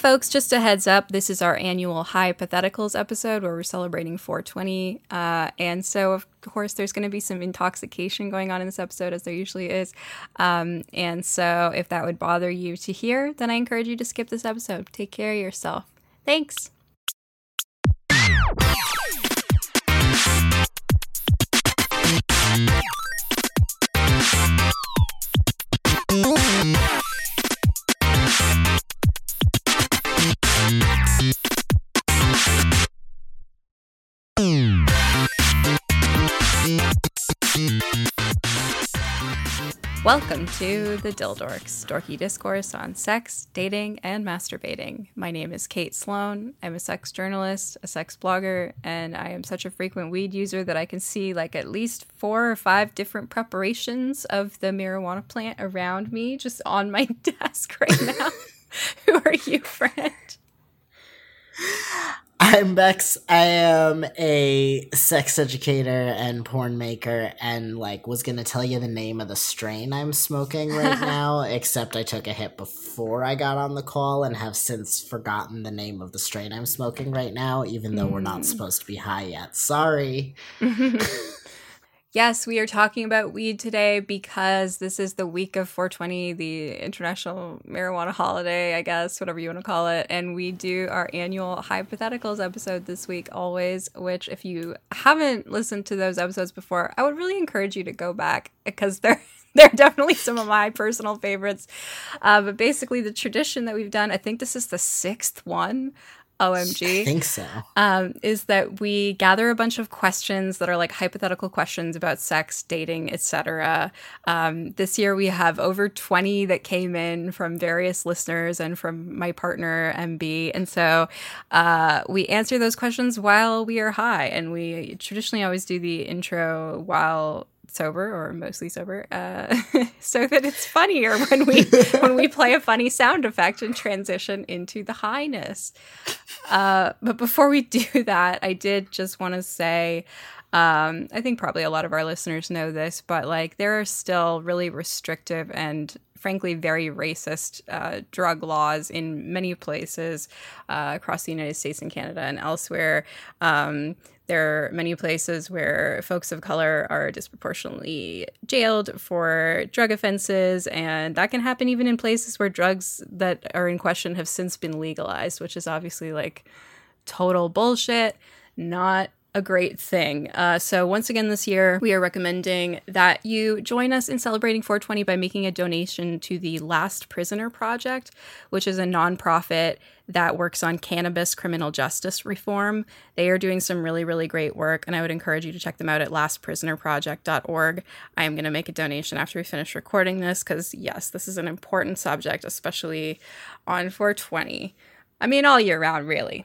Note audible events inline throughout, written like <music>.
folks, just a heads up. This is our annual Highpotheticals episode where we're celebrating 420. Uh, and so, of course, there's going to be some intoxication going on in this episode, as there usually is. Um, and so, if that would bother you to hear, then I encourage you to skip this episode. Take care of yourself. Thanks. Welcome to the Dildorks, dorky discourse on sex, dating, and masturbating. My name is Kate Sloan. I'm a sex journalist, a sex blogger, and I am such a frequent weed user that I can see like at least four or five different preparations of the marijuana plant around me just on my <laughs> desk right now. <laughs> Who are you, friend? <laughs> I'm Bex. I am a sex educator and porn maker, and like was gonna tell you the name of the strain I'm smoking right <laughs> now, except I took a hit before I got on the call and have since forgotten the name of the strain I'm smoking right now, even though mm. we're not hmm. supposed to be high yet. Sorry. <laughs> Yes, we are talking about weed today because this is the week of 420, the International Marijuana Holiday, I guess, whatever you want to call it. And we do our annual Highpotheticals episode this week, always, which, if you haven't listened to those episodes before, I would really encourage you to go back <laughs> because they're. <laughs> They're definitely some of my personal favorites. Uh, but basically, the tradition that we've done, I think this is the sixth one. OMG. I think so. Um, is that we gather a bunch of questions that are like hypothetical questions about sex, dating, etc. Um, this year we have over 20 that came in from various listeners and from my partner MB. And so uh, we answer those questions while we are high. And we traditionally always do the intro while sober or mostly sober, uh, <laughs> so that it's funnier when we when we play a funny sound effect and transition into the highness. Uh, but before we do that, I did just want to say. Um, I think probably a lot of our listeners know this, but like there are still really restrictive and frankly very racist uh, drug laws in many places uh, across the United States and Canada and elsewhere. Um, there are many places where folks of color are disproportionately jailed for drug offenses, and that can happen even in places where drugs that are in question have since been legalized, which is obviously like total bullshit, not a great thing. Uh, so, once again, this year, we are recommending that you join us in celebrating 420 by making a donation to the Last Prisoner Project, which is a nonprofit that works on cannabis criminal justice reform. They are doing some really, really great work, and I would encourage you to check them out at lastprisonerproject.org. I am going to make a donation after we finish recording this because, yes, this is an important subject, especially on 420. I mean, all year round, really.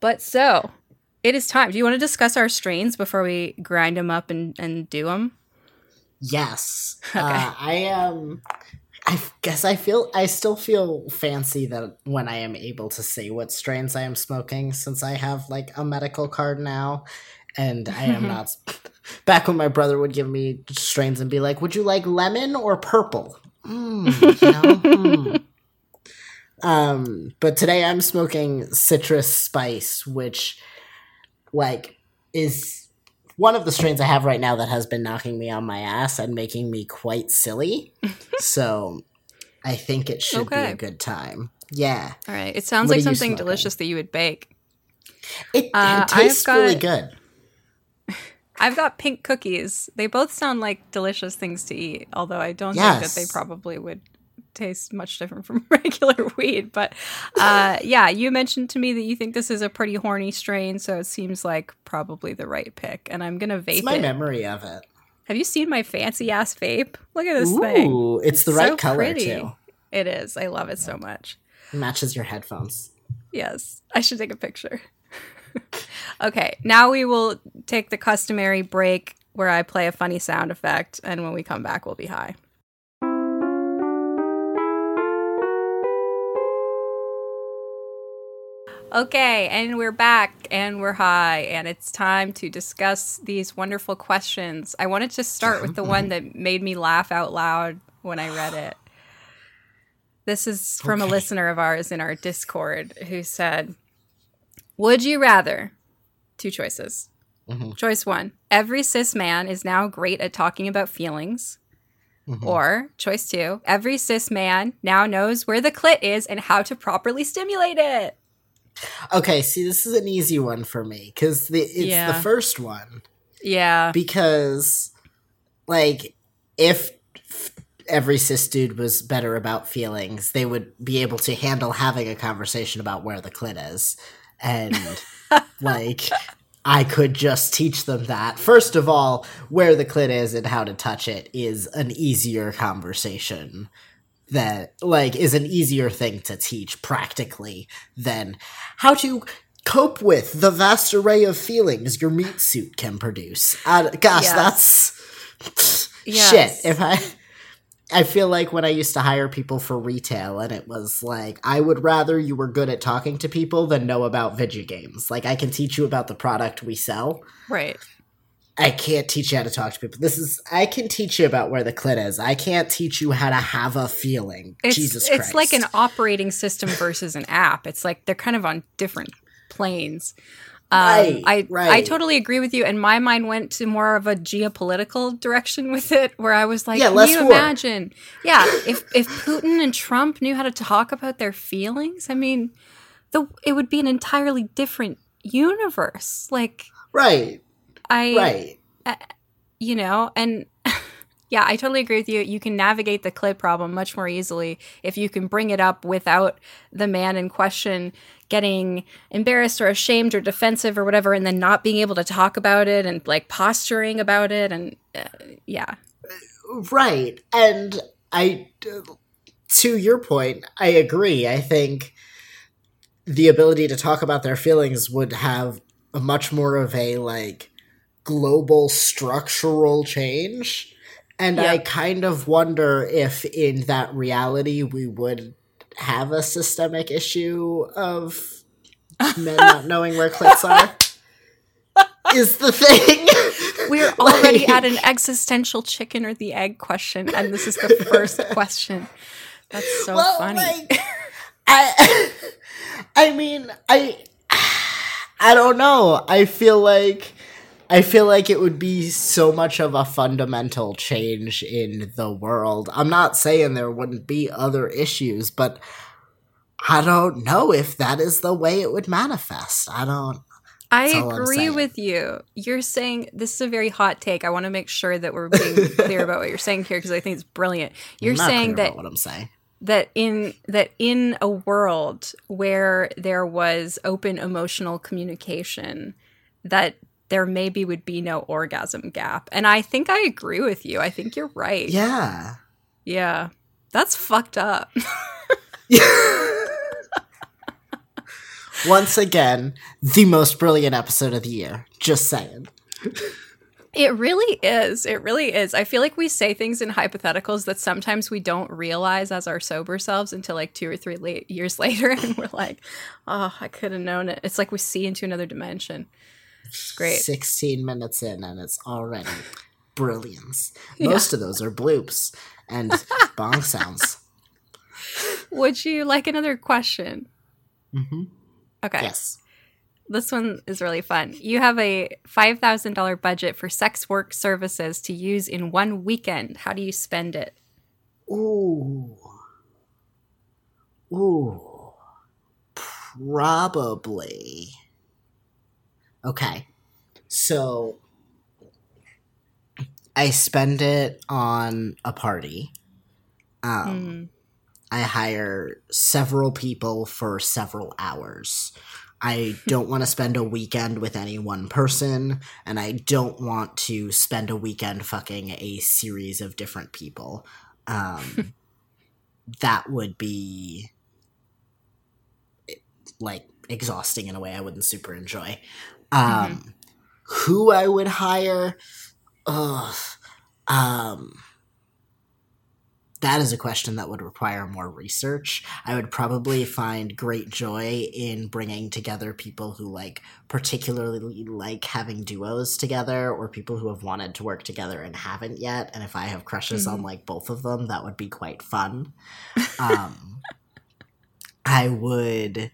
But so, it is time. Do you want to discuss our strains before we grind them up and, and do them? Yes. <laughs> Okay. Uh, I um I guess I feel I still feel fancy that when I am able to say what strains I am smoking since I have like a medical card now and I am <laughs> not back when my brother would give me strains and be like, "Would you like lemon or purple?" Mm, you know? <laughs> mm. Um, but today I'm smoking citrus spice, which like is one of the strains I have right now that has been knocking me on my ass and making me quite silly. <laughs> so I think it should okay. be a good time. Yeah. All right. It sounds what like something delicious that you would bake. It, uh, tastes got, really good. <laughs> I've got pink cookies. They both sound like delicious things to eat, although I don't yes. think that they probably would tastes much different from <laughs> regular weed. But uh, yeah, you mentioned to me that you think this is a pretty horny strain, so it seems like probably the right pick. And I'm gonna vape. It's my it. memory of it. Have you seen my fancy ass vape? Look at this Ooh, thing. It's the right so color pretty. too. It is. I love it so much. It matches your headphones. Yes, I should take a picture. <laughs> okay, now we will take the customary break where I play a funny sound effect, and when we come back, we'll be high. Okay, and we're back and we're high, and it's time to discuss these wonderful questions. I wanted to start with the one <laughs> that made me laugh out loud when I read it. This is from okay. a listener of ours in our Discord who said, Would you rather? Two choices. Mm-hmm. Choice one Every cis man is now great at talking about feelings. Mm-hmm. Or choice two Every cis man now knows where the clit is and how to properly stimulate it. Okay, see, this is an easy one for me because it's yeah. the first one. Yeah. Because, like, if every cis dude was better about feelings, they would be able to handle having a conversation about where the clit is. And, <laughs> like, I could just teach them that. First of all, where the clit is and how to touch it is an easier conversation that like is an easier thing to teach practically than how to cope with the vast array of feelings your meat suit can produce. Gosh, yes. that's yes. shit. If I I feel like when I used to hire people for retail and it was like I would rather you were good at talking to people than know about video games. Like I can teach you about the product we sell. Right. I can't teach you how to talk to people. This is I can teach you about where the clit is. I can't teach you how to have a feeling. It's, Jesus Christ. It's like an operating system versus an app. It's like they're kind of on different planes. Um, right, I right. I totally agree with you, and my mind went to more of a geopolitical direction with it, where I was like, yeah, "Can you war. imagine? Yeah, if if Putin and Trump knew how to talk about their feelings, I mean, the it would be an entirely different universe. Like, right? I right. Uh, you know, and <laughs> yeah, I totally agree with you. You can navigate the clit problem much more easily if you can bring it up without the man in question getting embarrassed or ashamed or defensive or whatever and then not being able to talk about it and like posturing about it and uh, yeah right and i to your point i agree i think the ability to talk about their feelings would have a much more of a like global structural change and i kind of wonder if in that reality we would have a systemic issue of <laughs> men not knowing where clits are is the thing. <laughs> We're <laughs> already at an existential chicken or the egg question, and this is the first question. That's so well, funny. Like, I, I mean, I, <sighs> I don't know. I feel like I feel like it would be so much of a fundamental change in the world. I'm not saying there wouldn't be other issues, but I don't know if that is the way it would manifest. I don't. I agree with you. You're saying this is a very hot take. I want to make sure that we're being clear about what you're saying here because I think it's brilliant. <laughs> You're saying that what I'm saying that in that in a world where there was open emotional communication that there maybe would be no orgasm gap. And I think I agree with you. I think you're right. Yeah. Yeah. That's fucked up. <laughs> Once again, the most brilliant episode of the year. Just saying. It really is. It really is. I feel like we say things in highpotheticals that sometimes we don't realize as our sober selves until like two or three la- years <laughs> later. And we're like, oh, I could have known it. It's like we see into another dimension. It's great. 16 minutes in and it's already brilliance. <laughs> Most yeah. of those are bloops and <laughs> bong sounds. Would you like another question? Mm-hmm. Okay. Yes. This one is really fun. You have a $5,000 budget for sex work services to use in one weekend. How do you spend it? Ooh. Ooh. Probably Okay. So I spend it on a party. Um, mm. I hire several people for several hours. I don't want to spend a weekend with any one person, and I don't want to spend a weekend fucking a series of different people. Um, <laughs> that would be like exhausting in a way I wouldn't super enjoy. Um, mm-hmm. Who I would hire? Ugh. Um, that is a question that would require more research. I would probably find great joy in bringing together people who like particularly like having duos together or people who have wanted to work together and haven't yet. And if I have crushes mm-hmm. on like both of them, that would be quite fun. <laughs> Um, I would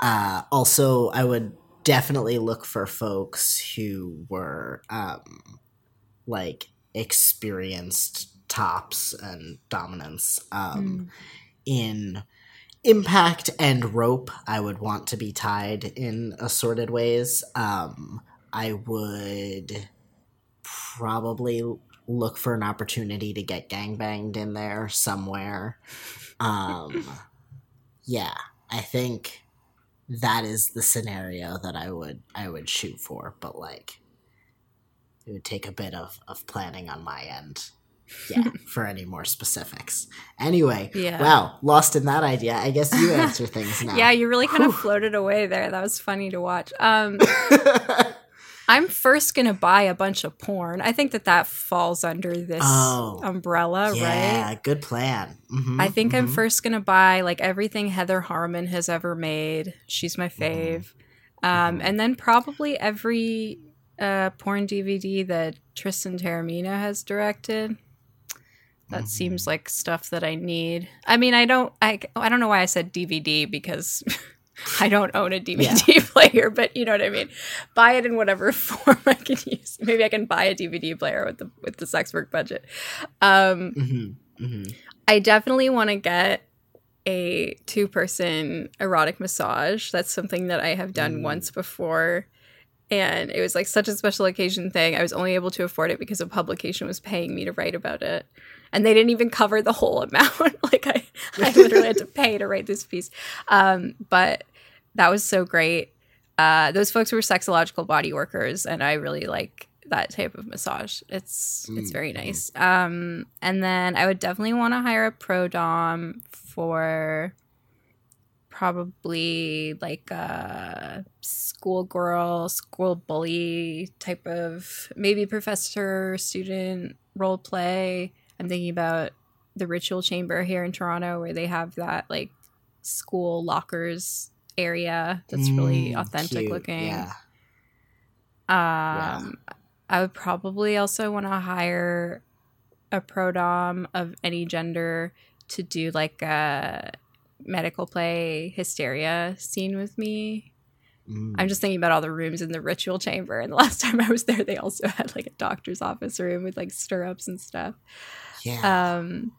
uh, also, I would definitely look for folks who were um, like experienced tops and dominance um, mm. in impact and rope. I would want to be tied in assorted ways. Um, i would probably look for an opportunity to get gang banged in there somewhere. Um, <laughs> yeah i think that is the scenario that i would i would shoot for but like it would take a bit of, of planning on my end yeah, <laughs> for any more specifics. Anyway, yeah. wow, lost in that idea. I guess you <laughs> answer things now. yeah, you really kind Whew. of floated away there. That was funny to watch. Um, <laughs> I'm first gonna buy a bunch of porn. I think that that falls under this oh, umbrella, yeah, right? Yeah, good plan. Mm-hmm, I think mm-hmm. I'm first gonna buy like everything Heather Harmon has ever made. She's my mm-hmm. fave. Mm-hmm. Um, and then probably every uh, porn DVD that Tristan Taormino has directed. That mm-hmm. seems like stuff that I need. I mean, I don't I I don't know why I said DVD because <laughs> <laughs> I don't own a DVD yeah. <laughs> player, but you know what I mean. Buy it in whatever <laughs> form I can use. Maybe I can buy a DVD player with the with the sex work budget. Um, mm-hmm. Mm-hmm. I definitely want to get a two person erotic massage. That's something that I have done mm. once before. And it was like such a special occasion thing. I was only able to afford it because a publication was paying me to write about it and they didn't even cover the whole amount. <laughs> like I, I <laughs> literally had to pay to write this piece. Um, but that was so great. Uh, those folks were sexological body workers, and I really like that type of massage. It's mm. it's very nice. Um, and then I would definitely want to hire a pro dom for probably like a schoolgirl, school bully type of maybe professor student role play. I'm thinking about the ritual chamber here in Toronto where they have that like school lockers area that's mm, really authentic cute. looking. Yeah. Um yeah. I would probably also want to hire a pro dom of any gender to do like a medical play hysteria scene with me. Mm. I'm just thinking about all the rooms in the ritual chamber. And the last <laughs> time I was there, they also had like a doctor's office room with like stirrups and stuff. Yeah. Um,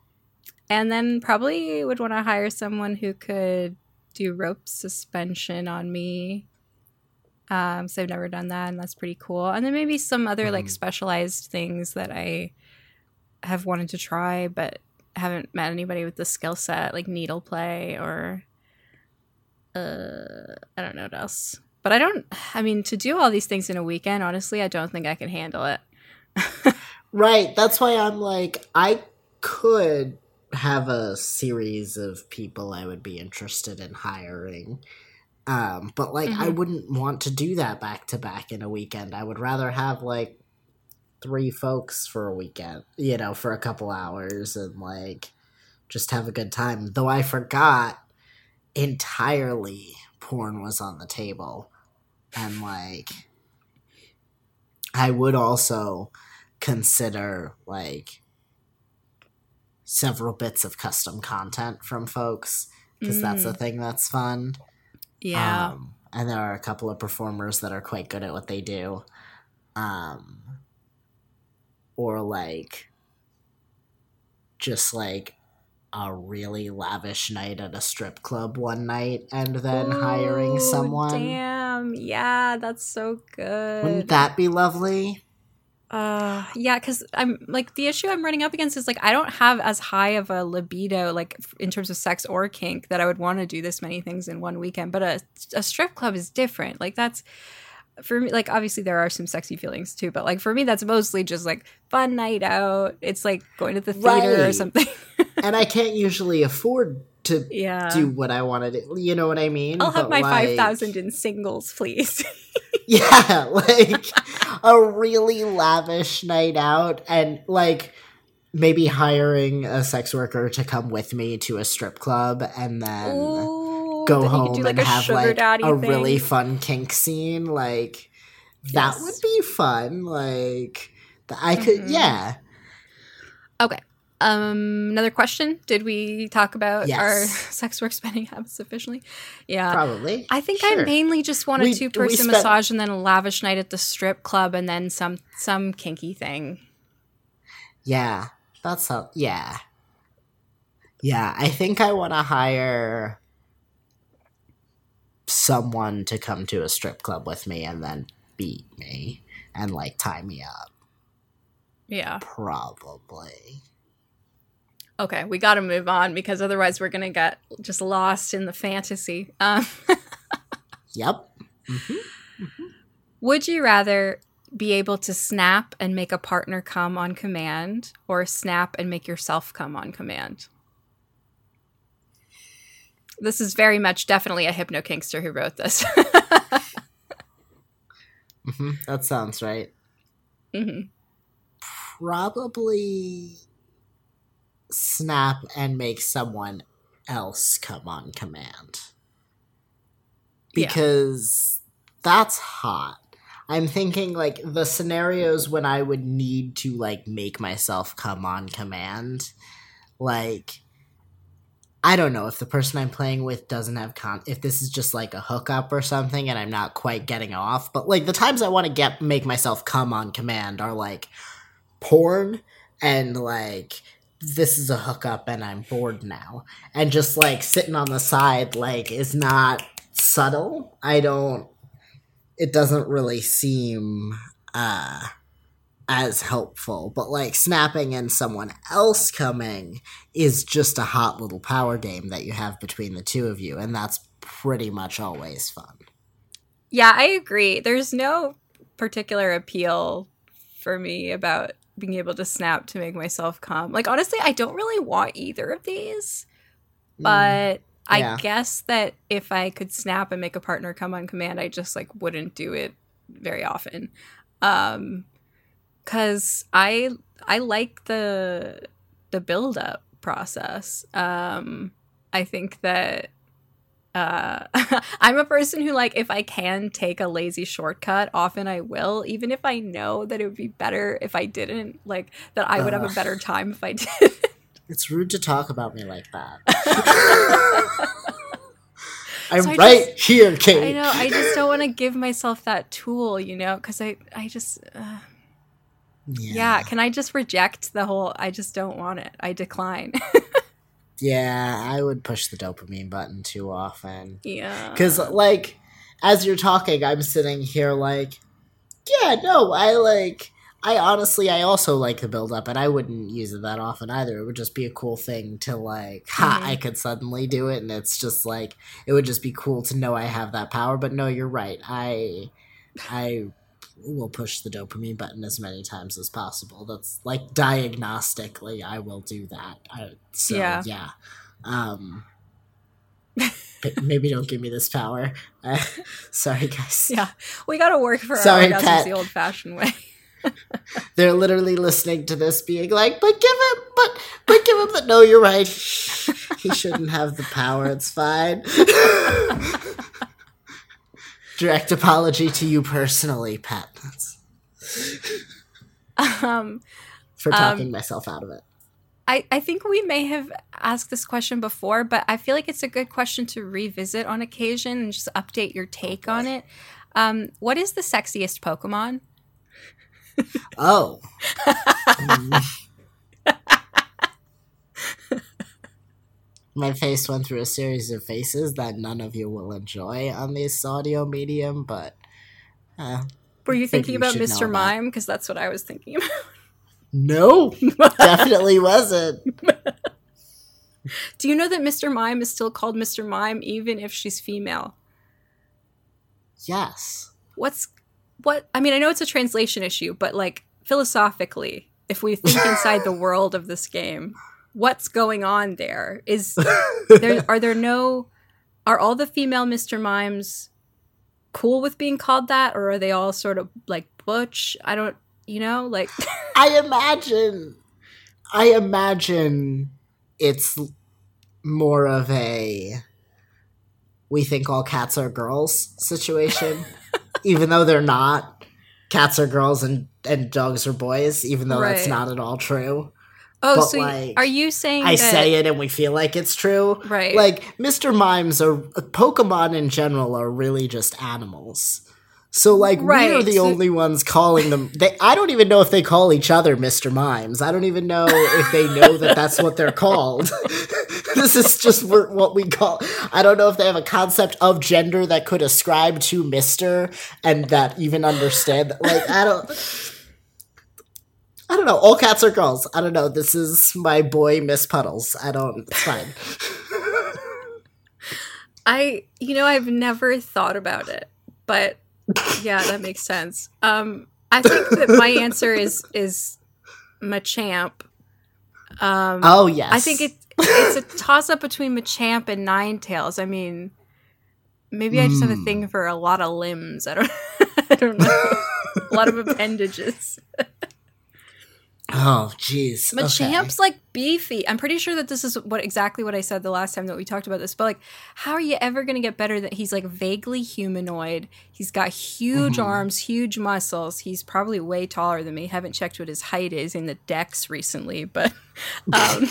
and then probably would want to hire someone who could do rope suspension on me. Um, so I've never done that, and that's pretty cool. And then maybe some other mm. like specialized things that I have wanted to try, but haven't met anybody with the skill set, like needle play or uh, I don't know what else. But I don't. I mean, to do all these things in a weekend, honestly, I don't think I can handle it. <laughs> Right. That's why I'm like, I could have a series of people I would be interested in hiring. Um, but like, mm-hmm. I wouldn't want to do that back to back in a weekend. I would rather have like three folks for a weekend, you know, for a couple hours and like just have a good time. Though I forgot entirely porn was on the table. And like, I would also consider like several bits of custom content from folks because mm. that's a mm. thing that's fun. Yeah. Um, and there are a couple of performers that are quite good at what they do. Um, or like just like a really lavish night at a strip club one night and then Ooh, hiring someone. Damn. Yeah, that's so good. Wouldn't that be lovely? Uh, yeah, because I'm like the issue I'm running up against is like I don't have as high of a libido like in terms of sex or kink that I would want to do this many things in one weekend. But a a strip club is different. Like that's for me. Like obviously there are some sexy feelings too, but like for me that's mostly just like fun night out. It's like going to the theater right. or something. <laughs> and I can't usually afford to yeah. do what I want to do. You know what I mean? I'll have but my like, five thousand in singles, please. <laughs> yeah, <laughs> like a really lavish night out, and like maybe hiring a sex worker to come with me to a strip club and then Ooh, go then home do, like, and have like a thing. really fun kink scene. Like that Yes. would be fun. Like I could, Mhm. yeah. Okay. Um, another question. Did we talk about our <laughs> sex work spending habits sufficiently? Yeah. Probably. I think Sure. I mainly just want a two person spent- massage and then a lavish night at the strip club and then some some kinky thing. Yeah, that's how. Yeah, yeah. I think I want to hire someone to come to a strip club with me and then beat me and like tie me up. Yeah. Probably. Okay, we got to move on because otherwise we're gonna get just lost in the fantasy. Um, <laughs> Yep. hmm would you rather be able to snap and make a partner come on command, or snap and make yourself come on command? This is very much definitely a hypno kinkster who wrote this. hmm That sounds right. hmm Probably snap and make someone else come on command. Yeah. Because that's hot. I'm thinking like the scenarios when I would need to like make myself come on command. Like I don't know if the person I'm playing with doesn't have con if this is just like a hookup or something and I'm not quite getting off, but like the times I want to get make myself come on command are like porn and like this is a hookup and I'm bored now. And just like sitting on the side like is not subtle. I don't it doesn't really seem uh as helpful. But like snapping and someone else coming is just a hot little power game that you have between the two of you, and that's pretty much always fun. Yeah, I agree. There's no particular appeal for me about being able to snap to make myself come. Like honestly, I don't really want either of these, Mm. but yeah. I guess that if I could snap and make a partner come on command, I just like wouldn't do it very often. Um cuz I I like the the build up process. Um I think that uh <laughs> I'm a person who like if I can take a lazy shortcut, often I will, even if I know that it would be better if I didn't, like that I would have a better time if I did. <laughs> It's rude to talk about me like that. <laughs> I'm So right just- here, Kate. I know. I just don't want to give myself that tool, you know, because I, I just, uh, yeah. Can I just reject the whole? I just don't want it. I decline. Yeah, I would push the dopamine button too often. yeah. Because, like, as you're talking, I'm sitting here like, yeah, no, I like, I honestly, I also like the build up, and I wouldn't use it that often either. It would just be a cool thing to, like, ha, Mhm. I could suddenly do it, and it's just like, it would just be cool to know I have that power. But no, you're right. I, I will push the dopamine button as many times as possible. That's like diagnostically, I will do that. I, so, Yeah. yeah. Um, <laughs> maybe don't give me this power. Uh, <laughs> sorry, guys. yeah. We got to work for Sorry, our orgasms the old-fashioned way. <laughs> They're literally listening to this, being like, "But give him, but but give him the." No, you're right. he shouldn't have the power. It's fine. Direct apology to you personally, Pat, um, for Um, talking myself out of it. I, I think we may have asked this question before, but I feel like it's a good question to revisit on occasion and just update your take on it. Um, what is the sexiest Pokemon? Oh. <laughs> Mm. My face went through a series of faces that none of you will enjoy on this audio medium, but uh, Were you thinking about Mr. Mime? Because that's what I was thinking about. no, <laughs> definitely wasn't. Do you know that Mr. Mime is still called Mr. Mime even if she's female? Yes. What's what? I mean, I know it's a translation issue, but like philosophically, if we think inside the world of this game, what's going on there? Is <laughs> there are there no are all the female Mr. Mimes cool with being called that or are they all sort of like butch? I don't you know, like <laughs> I imagine I imagine it's more of a we think all cats are girls situation, <laughs> even though they're not. Cats are girls and, and dogs are boys, even though right. that's not at all true. Oh, but so like, are you saying I that... say it and we feel like it's true? Right. Like Mr. Mimes or uh, Pokemon in general are really just animals. So like right. we're the so, only ones calling them. They, I don't even know if they call each other Mr. Mimes. I don't even know if they know that that's what they're called. <laughs> this is just what we call. I don't know if they have a concept of gender that could ascribe to Mister and that even understand. Like I don't. I don't know. All cats are girls. I don't know. This is my boy Miss Puddles. I don't. It's fine. <laughs> I, you know, I've never thought about it, but yeah, that makes sense. Um, I think that my answer is is Machamp. Um, oh yes, I think it it's a toss up between Machamp and Ninetales. I mean, maybe. I just have a hmm. thing for a lot of limbs. I don't, <laughs> I don't know, a lot of appendages. <laughs> Oh, jeez. Machamp's okay. like beefy. I'm pretty sure that this is what exactly what I said the last time that we talked about this. But like, how are you ever going to get better? That he's like vaguely humanoid. He's got huge mm-hmm. arms, huge muscles. He's probably way taller than me. Haven't checked what his height is in the Dex recently, but <laughs> um, <laughs>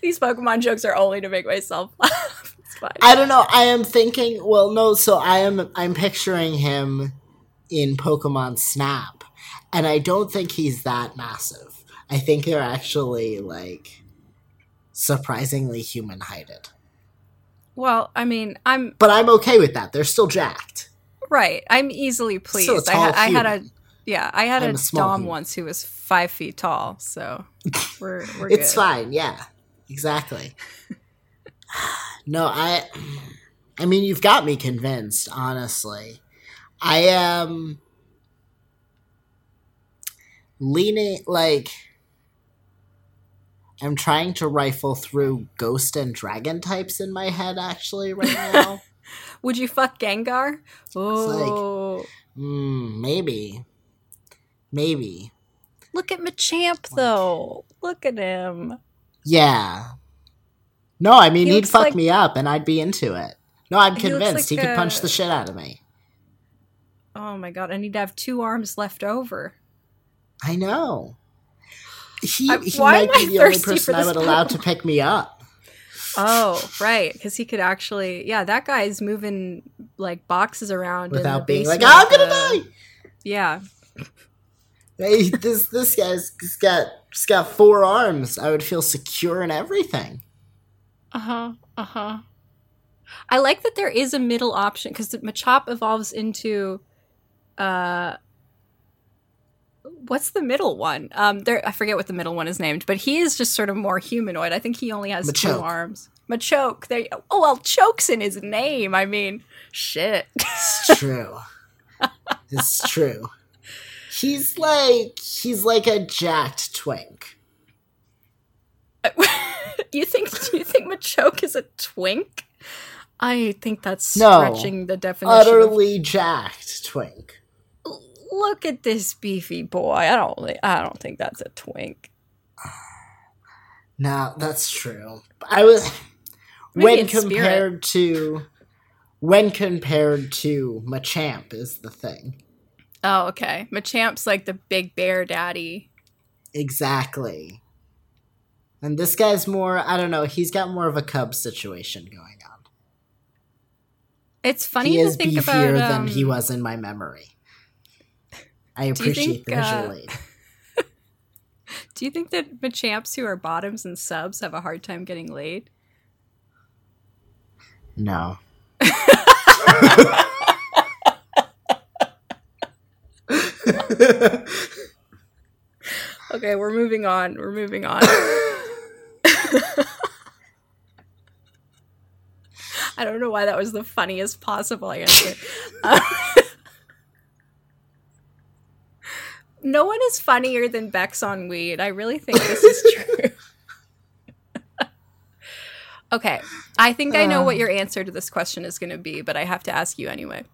these Pokemon jokes are only to make myself <laughs> laugh. I don't know. I am thinking. Well, no. So I am. I'm picturing him in Pokemon Snap and I don't think he's that massive. I think they're actually like surprisingly human heighted. Well, I mean, I'm But I'm okay with that. They're still jacked. Right. I'm easily pleased. I, ha- I, had a yeah, I had I'm a, a Dom human. once who was five feet tall, so <laughs> we're we're It's fine, yeah. Exactly. <sighs> no, I I mean you've got me convinced, honestly. I am leaning like I'm trying to rifle through ghost and dragon types in my head actually right <laughs> now. Would you fuck Gengar? Oh, like, mm, maybe, maybe. Look at Machamp though. Look at him. Yeah. No, I mean he would fuck like... me up, and I'd be into it. No, I'm convinced he, like he could a... punch the shit out of me. Oh my god! I need to have two arms left over. I know. He, he might be the only person I would allow to pick me up. Oh, right. Because he could actually, yeah, that guy's moving like boxes around without being like, oh, I'm gonna die. Yeah. Hey, this this guy's got he's got four arms. I would feel secure in everything. Uh huh. Uh huh. I like that there is a middle option because Machop evolves into uh what's the middle one? Um, there I forget what the middle one is named, but he is just sort of more humanoid. I think he only has Machoke. two arms. Machoke. There. Oh well, choke's in his name. I mean, shit. It's true. it's true. He's like he's like a jacked twink. <laughs> you think you think Machoke is a twink? I think that's stretching the definition. Utterly of... jacked twink look at this beefy boy. I don't I don't think that's a twink. No, that's true. I was when compared spirit. to when compared to Machamp is the thing. Oh, okay. Machamp's like the big bear daddy. Exactly. And this guy's more, I don't know, he's got more of a cub situation going on. It's funny he to think beefier about um, than he um, was in my memory. I appreciate think, the visual aid. Uh, <laughs> do you think that Machamps who are bottoms and subs have a hard time getting laid? No. <laughs> okay, we're moving on. We're moving on. <laughs> I don't know why that was the funniest possible answer. Uh, no one is funnier than Bex on weed. I really think this is <laughs> true. <laughs> okay. I think I know what um. your answer to this question is going to be, but I have to ask you anyway.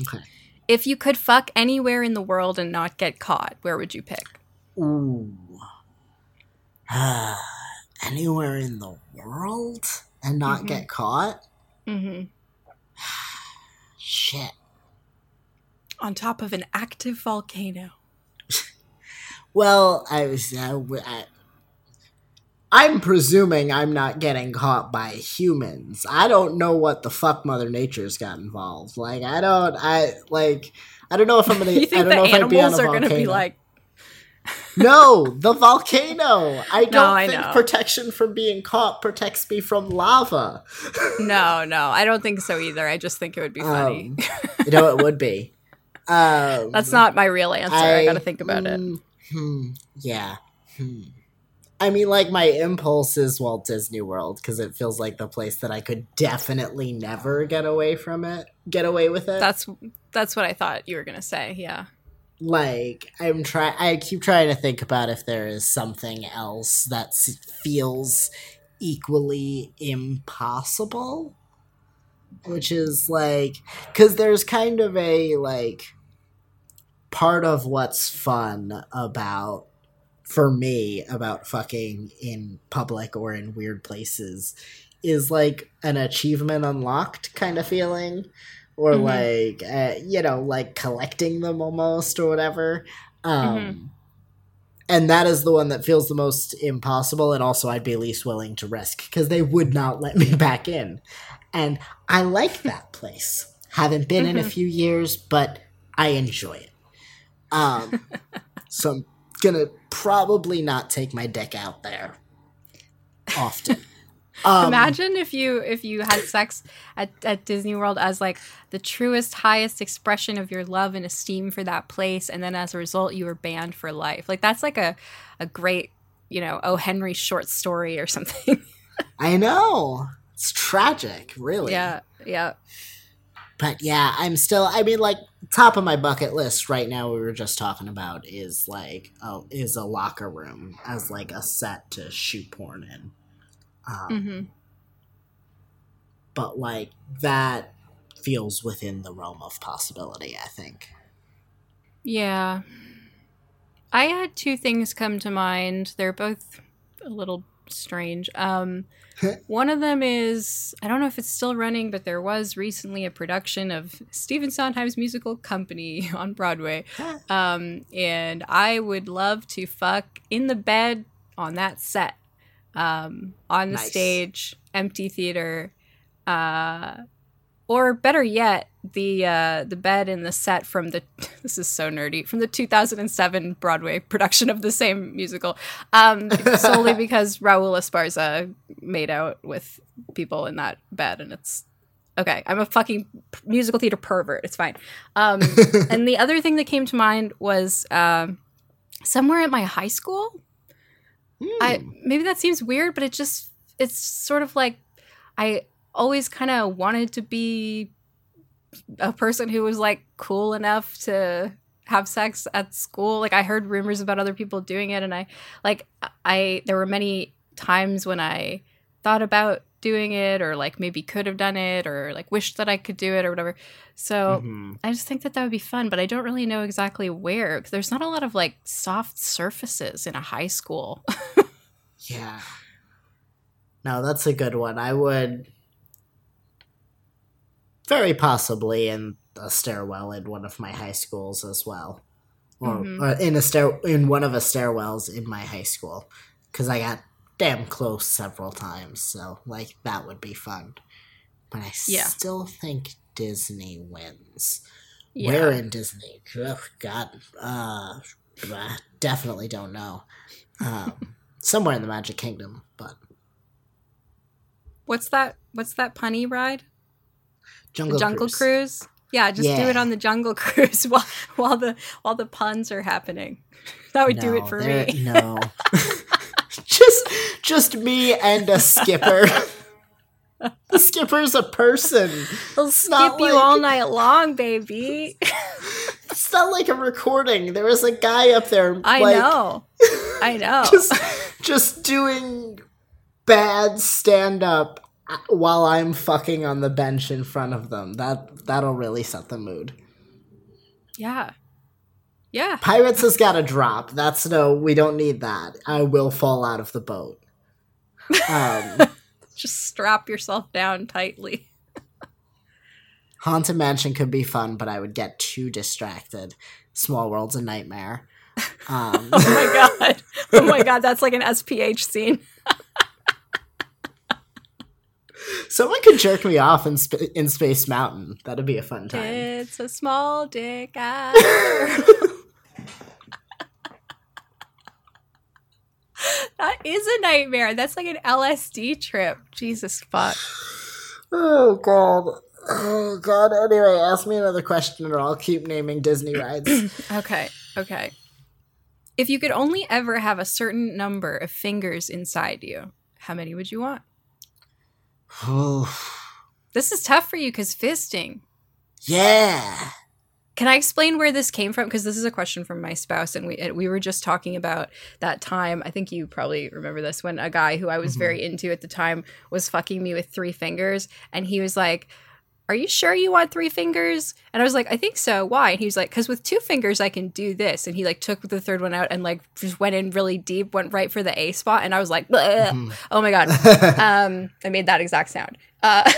Okay. If you could fuck anywhere in the world and not get caught, where would you pick? Ooh. <sighs> Anywhere in the world and not Mhm. get caught? hmm <sighs> Shit. On top of an active volcano. Well, I was. Uh, I, I'm presuming I'm not getting caught by humans. I don't know what the fuck Mother Nature's got involved. Like, I don't. I like. I don't know if I'm gonna. <laughs> You I think don't the know if I'd be on a animals are going to be like, <laughs> no, the volcano. I don't I think know. protection from being caught protects me from lava. <laughs> no, no, I don't think so either. I just think it would be funny. Um, you know, it would be. Um, That's not my real answer. I, got to think about it. Mm, Hmm, yeah. Hmm. I mean, like my impulse is Walt Disney World because it feels like the place that I could definitely never get away from it, get away with it. That's that's what I thought you were going to say. Yeah. like I'm trying. I keep trying to think about if there is something else that feels equally impossible, which is like because there's kind of a like part of what's fun about for me about fucking in public or in weird places is like an achievement unlocked kind of feeling or Mhm. like uh, you know like collecting them almost or whatever. Um and that is the one that feels the most impossible and also i'd be least willing to risk because they would not let me <laughs> back in. And i like <laughs> that place. Haven't been in a Mhm. few years but i enjoy it um <laughs> so i'm gonna probably not take my dick out there often <laughs> um, Imagine if you if you had sex at, at Disney World as like the truest, highest expression of your love and esteem for that place, and then as a result you were banned for life. Like that's like a a great you know O. Henry short story or something. <laughs> i know it's tragic really yeah, yeah. but yeah, I'm still. I mean, like top of my bucket list right now. We were just talking about is like oh, is a locker room as like a set to shoot porn in. Um, hmm But like that feels within the realm of possibility. I think. Yeah. I had two things come to mind. They're both a little strange. Um, one of them is I don't know if it's still running, but there was recently a production of Stephen Sondheim's musical Company <laughs> on Broadway. Um, and I would love to fuck in the bed on that set, um, on the Nice. stage, empty theater, uh, or better yet, the uh, the bed in the set from the <laughs> this is so nerdy from the 2007 Broadway production of the same musical, um, <laughs> solely because Raul Esparza made out with people in that bed, and it's okay. I'm a fucking musical theater pervert. It's fine. Um, <laughs> and the other thing that came to mind was um, somewhere at my high school. I Hmm. maybe that seems weird, but it just it's sort of like I always kind of wanted to be a person who was like cool enough to have sex at school. Like I heard rumors about other people doing it and I like I there were many times when I thought about doing it or like maybe could have done it or like wished that I could do it or whatever. So Mhm. I just think that that would be fun, but I don't really know exactly where there's not a lot of like soft surfaces in a high school. <laughs> Yeah. No, that's a good one. I would very possibly in a stairwell in one of my high schools as well, or, Mhm. or in a stair in one of the stairwells in my high school, because I got damn close several times. So like that would be fun. But I Yeah. still think Disney wins. Yeah. Where in Disney? Oh, God, uh, I definitely don't know. Um, somewhere in the Magic Kingdom, but What's that? What's that punny ride? Jungle, the Jungle Cruise. Cruise. Yeah, just do it on the Jungle <laughs> Cruise while while the while the puns are happening. That would do it for me. No, <laughs> just just me and a skipper. <laughs> the skipper's a person. It's skip not you like- all night long, baby. It's not like a recording. There was a guy up there. I like, know. I know. just just doing bad stand up while I'm fucking on the bench in front of them. That that'll really set the mood. yeah. Yeah. Pirates has got to drop. That's no, we don't need that. I will fall out of the boat. Um, <laughs> Just strap yourself down tightly. <laughs> Haunted Mansion could be fun, but I would get too distracted. Small World's a nightmare. Um, <laughs> Oh my god. Oh my god, that's like an SPH scene. Someone could jerk me off in, sp- in Space Mountain. That'd be a fun time. It's a small dick. <laughs> that is a nightmare. That's like an LSD trip. Jesus fuck. Oh god. Oh god. Anyway, ask me another question or I'll keep naming Disney <clears throat> rides. Okay, okay. If you could only ever have a certain number of fingers inside you, how many would you want? <sighs> This is tough for you because fisting. yeah. Can I explain where this came from? Because this is a question from my spouse, and we we were just talking about that time. I think you probably remember this when a guy who I was Mhm. very into at the time was fucking me with three fingers, and he was like, "Are you sure you want three fingers?" And I was like, "I think so." Why? And he was like, "Because with two fingers I can do this." And he like took the third one out and like just went in really deep, went right for the A spot, and I was like. Mhm. "Oh my god!" <laughs> um, I made that exact sound. Uh,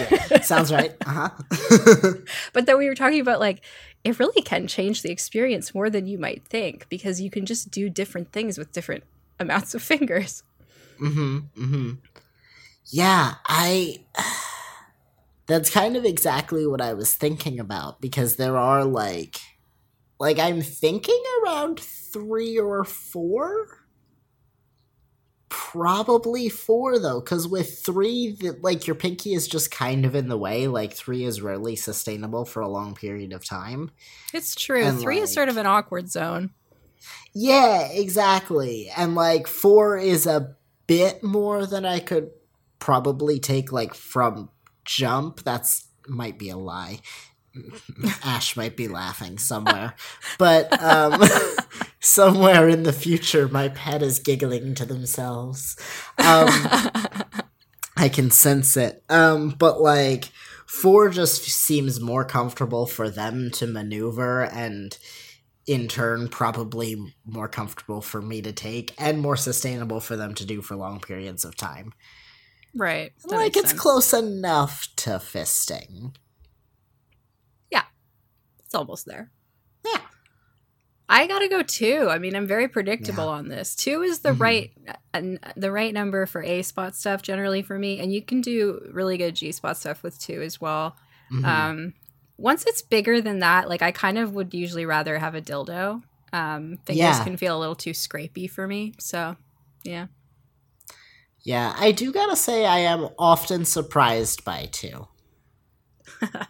Sounds right. <laughs> Uh huh. <laughs> but then we were talking about like it really can change the experience more than you might think because you can just do different things with different amounts of fingers. Mm-hmm. Mm-hmm. Yeah, I. That's kind of exactly what I was thinking about because there are like, like I'm thinking around three or four. Probably four though, because with three, the, like your pinky is just kind of in the way. Like three is rarely sustainable for a long period of time. It's true. And, Three is sort of an awkward zone. Yeah, exactly. And like four is a bit more than I could probably take like from jump. That's might be a lie. <laughs> Ash might be laughing somewhere. but um <laughs> somewhere in the future my pet is giggling to themselves. Um I can sense it. Um, but like four just seems more comfortable for them to maneuver and in turn probably more comfortable for me to take and more sustainable for them to do for long periods of time. Right. that like it's sense. close enough to fisting. Yeah. It's almost there. Yeah. I gotta go two. I mean, I'm very predictable Yeah. on this. Two is the Mhm. right, uh, the right number for A spot stuff generally for me, and you can do really good G spot stuff with two as well. Mhm. Um, once it's bigger than that, like I kind of would usually rather have a dildo. Um, fingers Yeah. can feel a little too scrapey for me. So, yeah. Yeah, I do gotta say I am often surprised by two. <laughs>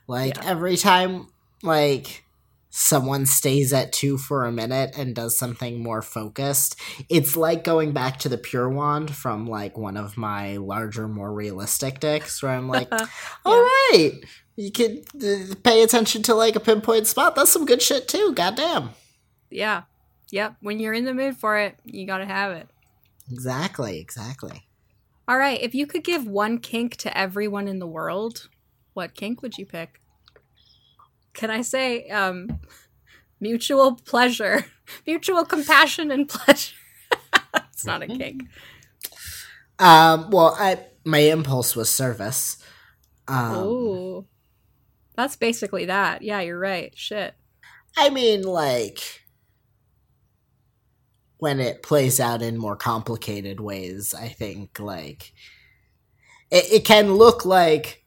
Like Yeah. every time like someone stays at two for a minute and does something more focused, it's like going back to the pure wand from like one of my larger, more realistic decks where I'm like, <laughs> all right, you could uh, pay attention to like a pinpoint spot. That's some good shit too. Goddamn. yeah. Yep. When you're in the mood for it, you gotta have it. Exactly. Exactly. All right. If you could give one kink to everyone in the world, what kink would you pick? Can I say um, mutual pleasure, <laughs> mutual compassion and pleasure? <laughs> it's not a kink. Um. Well, I my impulse was service. Um, Ooh. That's basically that. Yeah, you're right. Shit. I mean, like, when it plays out in more complicated ways, I think, like, it, it can look like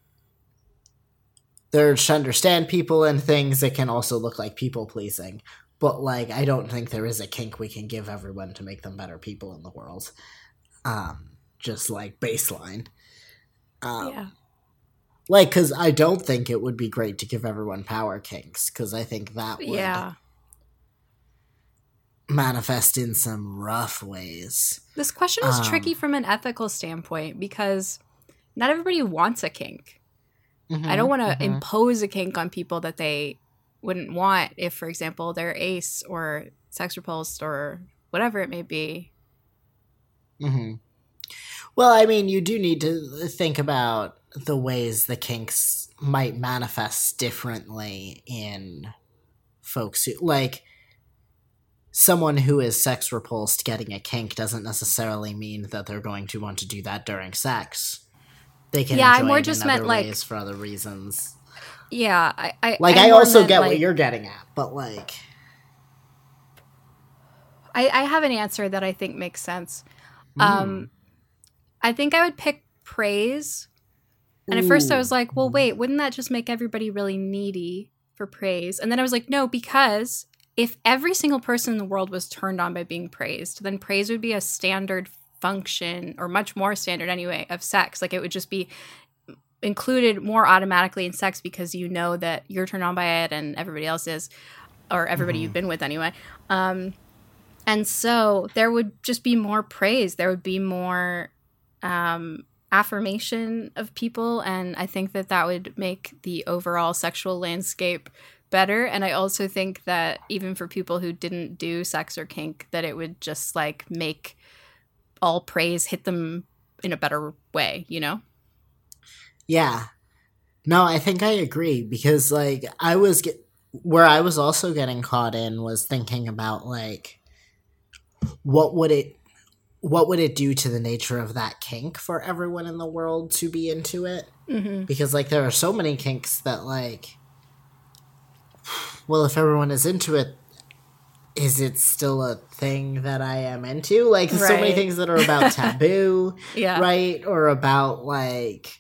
they're to understand people and things. It can also look like people pleasing. But, like, I don't think there is a kink we can give everyone to make them better people in the world. Um, just like baseline. Um, yeah. Like, because I don't think it would be great to give everyone power kinks, because I think that would Yeah. Manifest in some rough ways. This question is Um, tricky from an ethical standpoint because not everybody wants a kink. I don't want to Mhm. impose a kink on people that they wouldn't want if, for example, they're ace or sex repulsed or whatever it may be. Mhm. Well, I mean, you do need to think about the ways the kinks might manifest differently in folks who, like, someone who is sex repulsed getting a kink doesn't necessarily mean that they're going to want to do that during sex. They can Yeah, I enjoy more it just in meant, like- for other reasons. Yeah, I, I Like I I also get like- what you're getting at, but like I, I have an answer that I think makes sense. Hmm. Um, I think I would pick praise. And at first I was like, well, wait, wouldn't that just make everybody really needy for praise? And then I was like, no, because if every single person in the world was turned on by being praised, then praise would be a standard function, or much more standard anyway, of sex. Like it would just be included more automatically in sex because you know that you're turned on by it and everybody else is, or everybody you've been with anyway. Um, and so there would just be more praise. There would be more um, affirmation of people. And I think that that would make the overall sexual landscape better. And I also think that even for people who didn't do sex or kink, that it would just like make all praise hit them in a better way, you know? Yeah. No, I think I agree because like I was get where I was also getting caught in was thinking about like what would it what would it do to the nature of that kink for everyone in the world to be into it? Mm-hmm. Because like there are so many kinks that like well if everyone is into it is it still a thing that I am into? Like there's so many things that are about <laughs> taboo Yeah. right? Or about like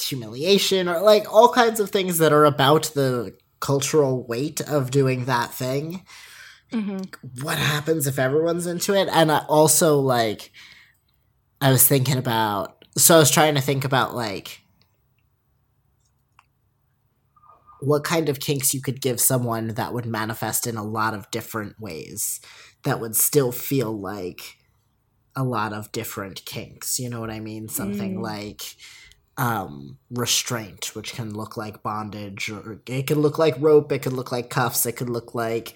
humiliation or like all kinds of things that are about the cultural weight of doing that thing. hmm What happens if everyone's into it? And I also like I was thinking about so I was trying to think about like what kind of kinks you could give someone that would manifest in a lot of different ways that would still feel like a lot of different kinks you know what i mean? Something Mm. like um restraint which can look like bondage or it could look like rope it could look like cuffs it could look like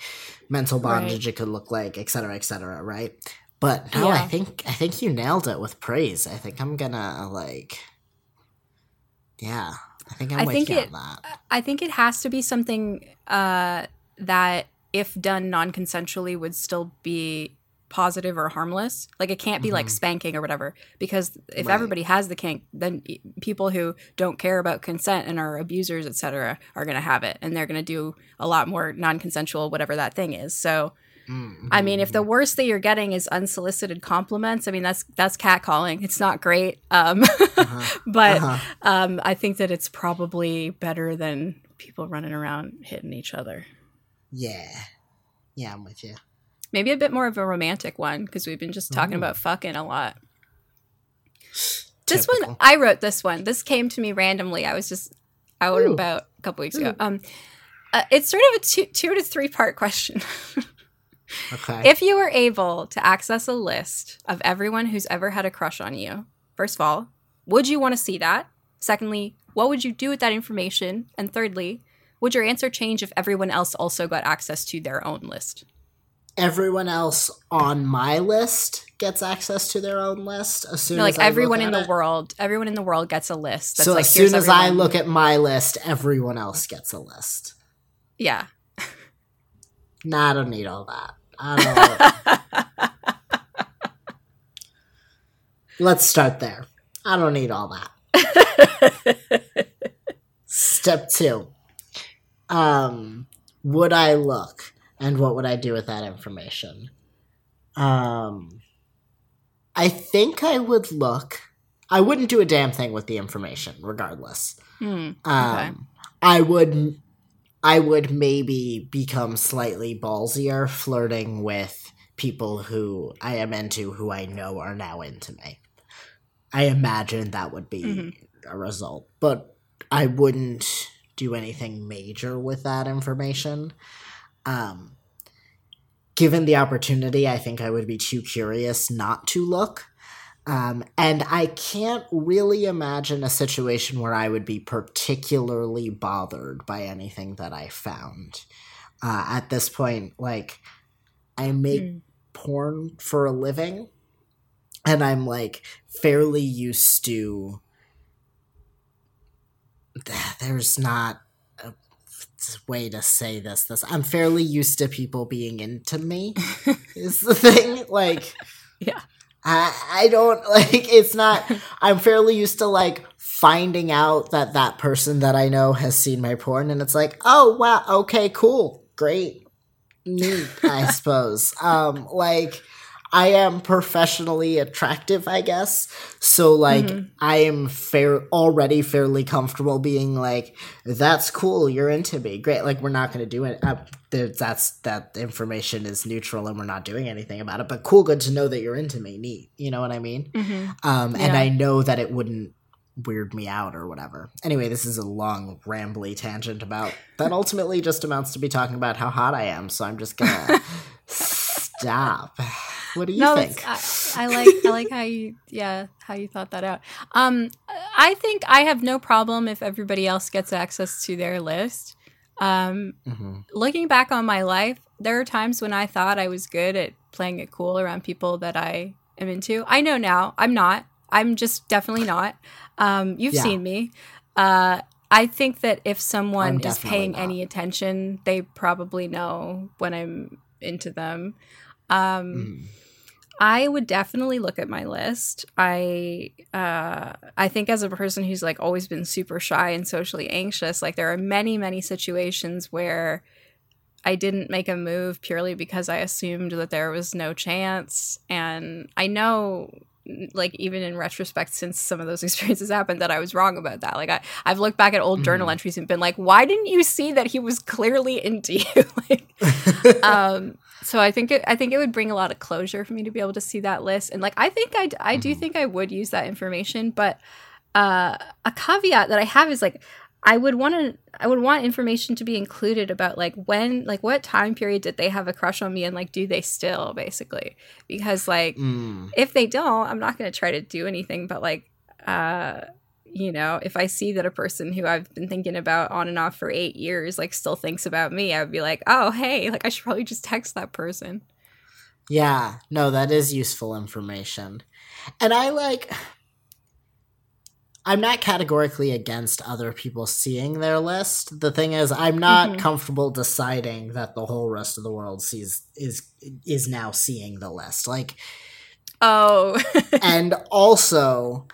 mental Right. bondage it could look like etc cetera, etc cetera, right? But no i think i think you nailed it with praise. I think i'm gonna like yeah i think i'm I think it- I think it has to be something uh, that, if done non consensually, would still be positive or harmless. Like it can't be like Mhm. spanking or whatever. Because if Right. everybody has the kink, then people who don't care about consent and are abusers, etc., are going to have it, and they're going to do a lot more non consensual whatever that thing is. So. Mm, I mean, if the worst that you're getting is unsolicited compliments, I mean that's that's catcalling. It's not great, um, Uh-huh. <laughs> but Uh-huh. um, I think that it's probably better than people running around hitting each other. yeah yeah i'm with you Maybe a bit more of a romantic one because we've been just talking Ooh. about fucking a lot. This one, I wrote this one. This came to me randomly. I was just out Ooh. about a couple weeks ago. Um, uh, it's sort of a two, two to three part question. <laughs> okay If you were able to access a list of everyone who's ever had a crush on you, first of all, would you want to see that? Secondly, what would you do with that information? And thirdly, would your answer change if everyone else also got access to their own list? everyone else on my list gets access to their own list as soon No, like as everyone in the it? world, everyone in the world gets a list. That's so like, as soon as I look at my list, everyone else gets a list. yeah. <laughs> Nah, I don't need all that. I don't. Let's start there. I don't need all that. Step two. Um, would I look, and what would I do with that information? Um, I think I would look. I wouldn't do a damn thing with the information, regardless. Hmm. Um, I would, I would maybe become slightly ballsier, flirting with people who I am into, who I know are now into me. I imagine that would be Mhm. a result, but I wouldn't do anything major with that information. Um, given the opportunity, I think I would be too curious not to look. Um, and I can't really imagine a situation where I would be particularly bothered by anything that I found. Uh, at this point, like, I make Hmm. porn for a living, and I'm like fairly used to. There's not a way to say this. This I'm fairly used to people being into me. <laughs> is the thing like yeah. I I don't <laughs> like it's not. <laughs> I'm fairly used to like finding out that that person that I know has seen my porn, and it's like, oh wow, okay, cool, great, neat, I <laughs> suppose. Um, like I am professionally attractive, I guess. So like mm-hmm. I am fair already fairly comfortable being like, that's cool, you're into me. Great. Like we're not gonna do it. Uh, that's that information is neutral and we're not doing anything about it. But cool, good to know that you're into me. Neat. You know what I mean? Mm-hmm. Um, yeah. and I know that it wouldn't weird me out or whatever. Anyway, this is a long, rambly tangent about that ultimately just amounts to be talking about how hot I am. So I'm just gonna <laughs> stop. What do you no, think? I, I, like I like how you yeah how you thought that out. Um, I think I have no problem if everybody else gets access to their list. Um, mm-hmm. looking back on my life, there are times when I thought I was good at playing it cool around people that I am into. I know now I'm not. I'm just definitely not. Um, you've yeah. seen me. Uh, I think that if someone is paying not. any attention, they probably know when I'm into them. Um, mm. I would definitely look at my list. I uh, I think as a person who's like always been super shy and socially anxious, like there are many many situations where I didn't make a move purely because I assumed that there was no chance, and I know like even in retrospect since some of those <laughs> experiences happened that i was wrong about that like I, i've looked back at old mm. journal entries and been like why didn't you see that he was clearly into you <laughs> like <laughs> um so i think it i think it would bring a lot of closure for me to be able to see that list and like i think i i do mm-hmm. think i would use that information but uh a caveat that i have is like I would want to I would want information to be included about like when like what time period did they have a crush on me and like do they still basically because like mm. if they don't I'm not going to try to do anything but like uh you know if I see that a person who I've been thinking about on and off for 8 years like still thinks about me I would be like oh hey like I should probably just text that person yeah no that is useful information and I like I'm not categorically against other people seeing their list. The thing is, I'm not mm-hmm. comfortable deciding that the whole rest of the world sees is is now seeing the list. Like, oh, <laughs> and also,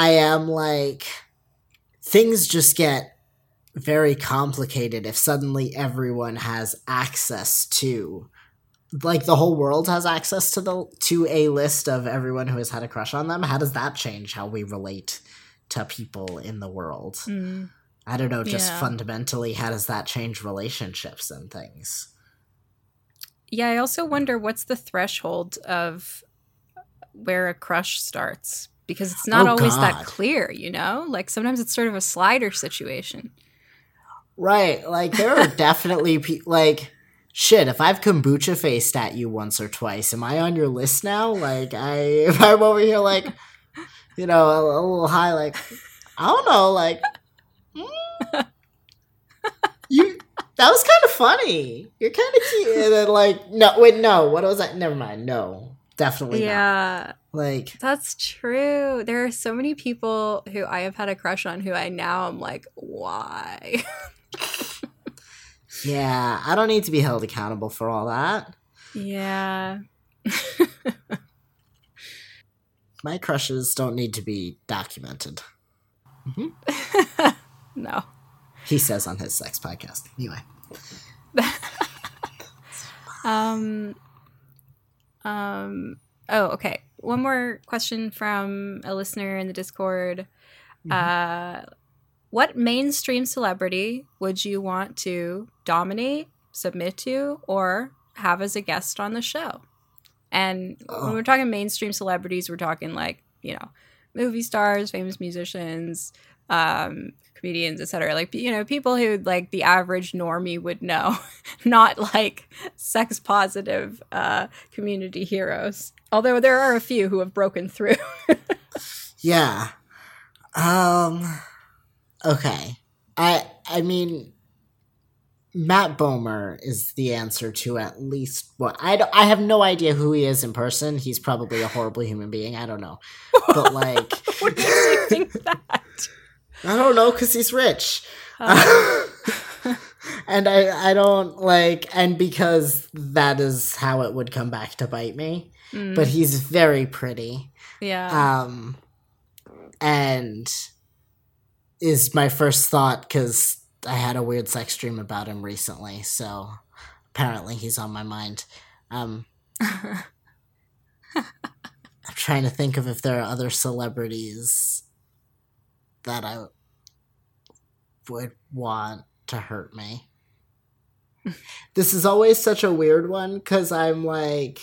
I am like, things just get very complicated if suddenly everyone has access to like the whole world has access to the to a list of everyone who has had a crush on them how does that change how we relate to people in the world. Mm. I don't know, just yeah. fundamentally, how does that change relationships and things? Yeah, I also wonder what's the threshold of where a crush starts because it's not oh, always God. that clear, you know? Like sometimes it's sort of a slider situation. Right. Like there are definitely people like shit, if I've kombucha faced at you once or twice, am I on your list now? Like I <laughs> if I'm over here like you know, a, a little high, like I don't know, like mm, you. That was kind of funny. You're kind of cute, and then like no, wait, no. What was that? Never mind. No, definitely. Not. Yeah. Not. Like that's true. There are so many people who I have had a crush on who I now am like, why? yeah, I don't need to be held accountable for all that. Yeah my crushes don't need to be documented. Mm-hmm. <laughs> no. He says on his sex podcast. Anyway. <laughs> um um oh okay. One more question from a listener in the Discord. Mm-hmm. Uh what mainstream celebrity would you want to dominate, submit to, or have as a guest on the show? And oh. when we're talking mainstream celebrities, we're talking like, you know, movie stars, famous musicians, um, comedians, etc. Like, you know, people who like the average normie would know, <laughs> not like sex positive uh, community heroes. Although there are a few who have broken through. <laughs> yeah. Um. Okay. I I mean, Matt Bomer is the answer to at least what I, I have no idea who he is in person. He's probably a horrible human being. I don't know, but <laughs> like, what makes you think <laughs> that? I don't know because he's rich. Uh, and I I don't like and because that is how it would come back to bite me. Mm, But he's very pretty. yeah. Um and is my first thought cuz I had a weird sex dream about him recently, so apparently he's on my mind. Um <laughs> I'm trying to think of if there are other celebrities that I would want to hurt me. <laughs> this is always such a weird one because I'm like,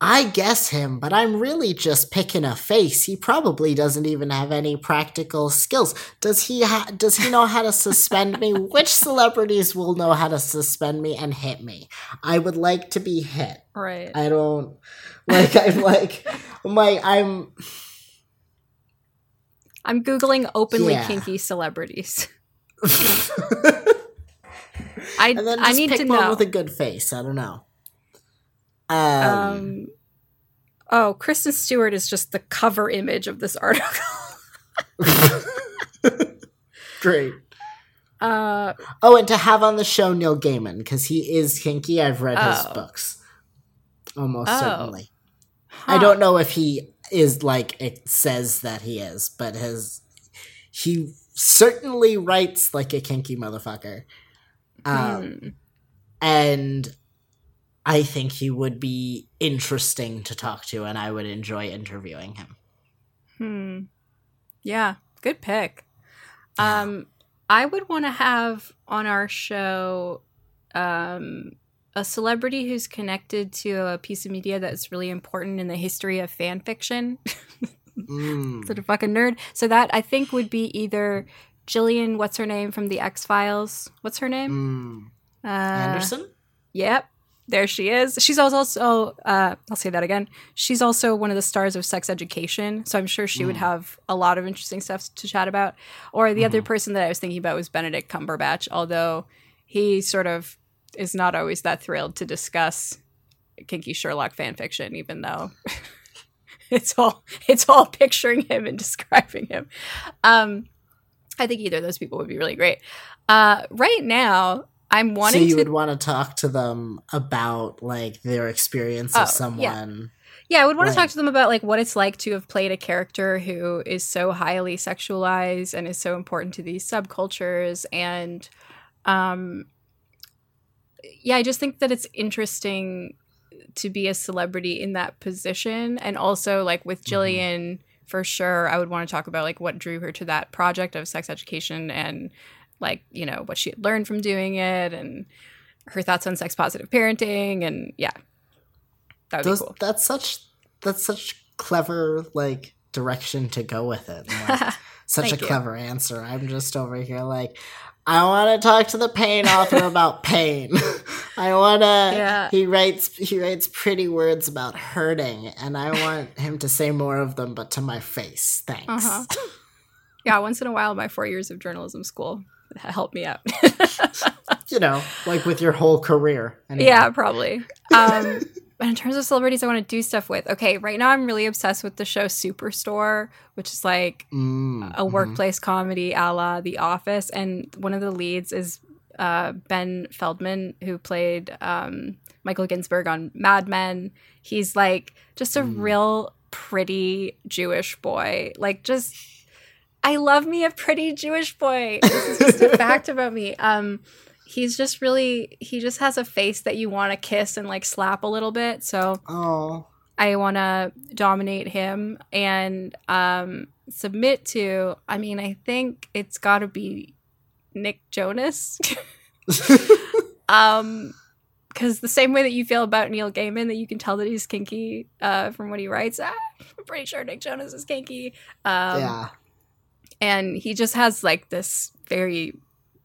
I guess him, but I'm really just picking a face. He probably doesn't even have any practical skills. Does he? Ha- does he know how to suspend me? <laughs> Which celebrities will know how to suspend me and hit me? I would like to be hit. right. I don't like. I'm <laughs> like, I'm like, I'm. I'm googling openly Yeah. kinky celebrities. <laughs> I I need pick to one know. with a good face. I don't know. Um, um, oh, Kristen Stewart is just the cover image of this <laughs> article. <laughs> great. Uh, Oh, and to have on the show Neil Gaiman because he is kinky. I've read his Oh. books, almost Oh. certainly. I don't know if he is like it says that he is, but his he certainly writes like a kinky motherfucker. Um, Hmm. and I think he would be interesting to talk to, and I would enjoy interviewing him. Hmm. Yeah, good pick. Yeah. Um, I would want to have on our show um, a celebrity who's connected to a piece of media that's really important in the history of fan fiction. Mm. sort of fucking nerd. So that I think would be either Gillian, what's her name from the X Files? What's her name? Mm. Uh, Anderson? Yep. There she is. She's also, uh, I'll say that again. She's also one of the stars of Sex Education. So I'm sure she would Mm. have a lot of interesting stuff to chat about. Or the other Mhm. person that I was thinking about was Benedict Cumberbatch, although he sort of is not always that thrilled to discuss kinky Sherlock fan fiction, even though <laughs> it's all it's all picturing him and <laughs> describing him. Um, I think either of those people would be really great. Uh, right now, I'm So wanting you to would want to talk to them about like their experience Oh, of yeah. someone. Yeah, I would want to talk to them about like what it's like to have played a character who is so highly sexualized and is so important to these subcultures and um yeah, I just think that it's interesting to be a celebrity in that position and also like with Mhm. Gillian for sure I would want to talk about like what drew her to that project of sex education and like, you know, what she had learned from doing it and her thoughts on sex positive parenting and yeah. That would Those, be cool. That's such that's such clever like direction to go with it. <laughs> like, such a you. clever answer. I'm just over here like I want to talk to the pain author about pain. <laughs> I want to. Yeah. He writes. He writes pretty words about hurting, and I want <laughs> him to say more of them, but to my face. Thanks. Uh-huh. yeah, once in a while, my four years of journalism school helped me out. <laughs> You know, like with your whole career. Anyway. yeah, probably. Um, but in terms of celebrities I want to do stuff with, okay, right now I'm really obsessed with the show Superstore, which is like Mm, a mhm. workplace comedy a la The Office. And one of the leads is uh, Ben Feldman, who played um, Michael Ginsberg on Mad Men. He's like just a Mm. real pretty Jewish boy. Like, just, I love me a pretty Jewish boy. This is just a <laughs> fact about me. Um, he's just really, he just has a face that you want to kiss and like slap a little bit. So, Oh. I want to dominate him and um, submit to. I mean, I think it's got to be Nick Jonas. <laughs> um, because the same way that you feel about Neil Gaiman, that you can tell that he's kinky uh, from what he writes. Ah, I'm pretty sure Nick Jonas is kinky. Um, yeah. And he just has like this very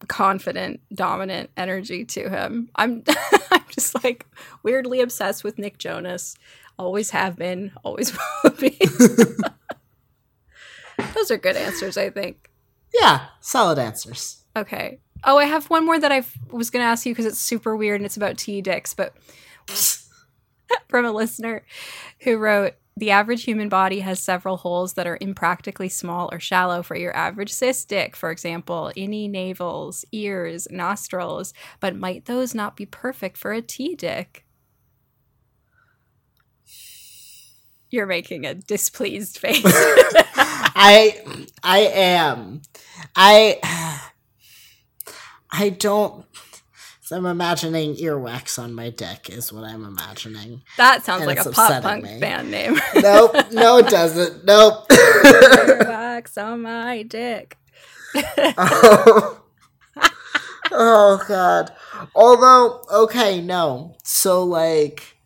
confident dominant energy to him i'm <laughs> i'm just like weirdly obsessed with nick jonas always have been always <laughs> will be <laughs> those are good answers i think Yeah. Solid answers. okay oh i have one more that i was going to ask you because it's super weird and it's about t dicks but from a listener who wrote The average human body has several holes that are impractically small or shallow for your average cis dick, for example, any navels, ears, nostrils, but might those not be perfect for a T dick? You're making a displeased face. <laughs> I I am. I I don't I'm imagining earwax on my dick is what I'm imagining. That sounds and like a pop punk me. band name. <laughs> nope, no it doesn't. Nope. earwax on my dick. oh. <laughs> oh god. Although, okay, no. So like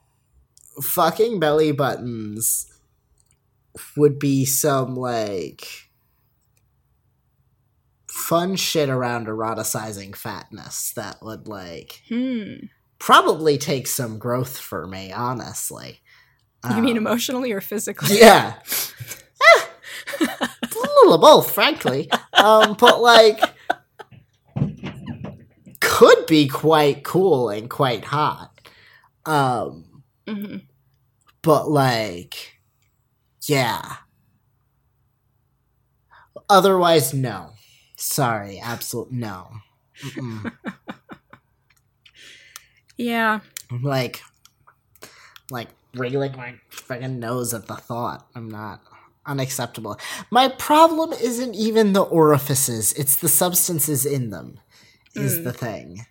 fucking belly buttons would be some like fun shit around eroticizing fatness that would like hmm. probably take some growth for me, honestly. You um, mean emotionally or physically? Yeah. eh, a little of both, frankly. Um, but like could be quite cool and quite hot. Um mm-hmm. but like yeah. Otherwise, no. Sorry, absolute no. <laughs> yeah. Like, like wriggling my fucking nose at the thought. I'm not unacceptable. My problem isn't even the orifices; it's the substances in them. Is mm. the thing.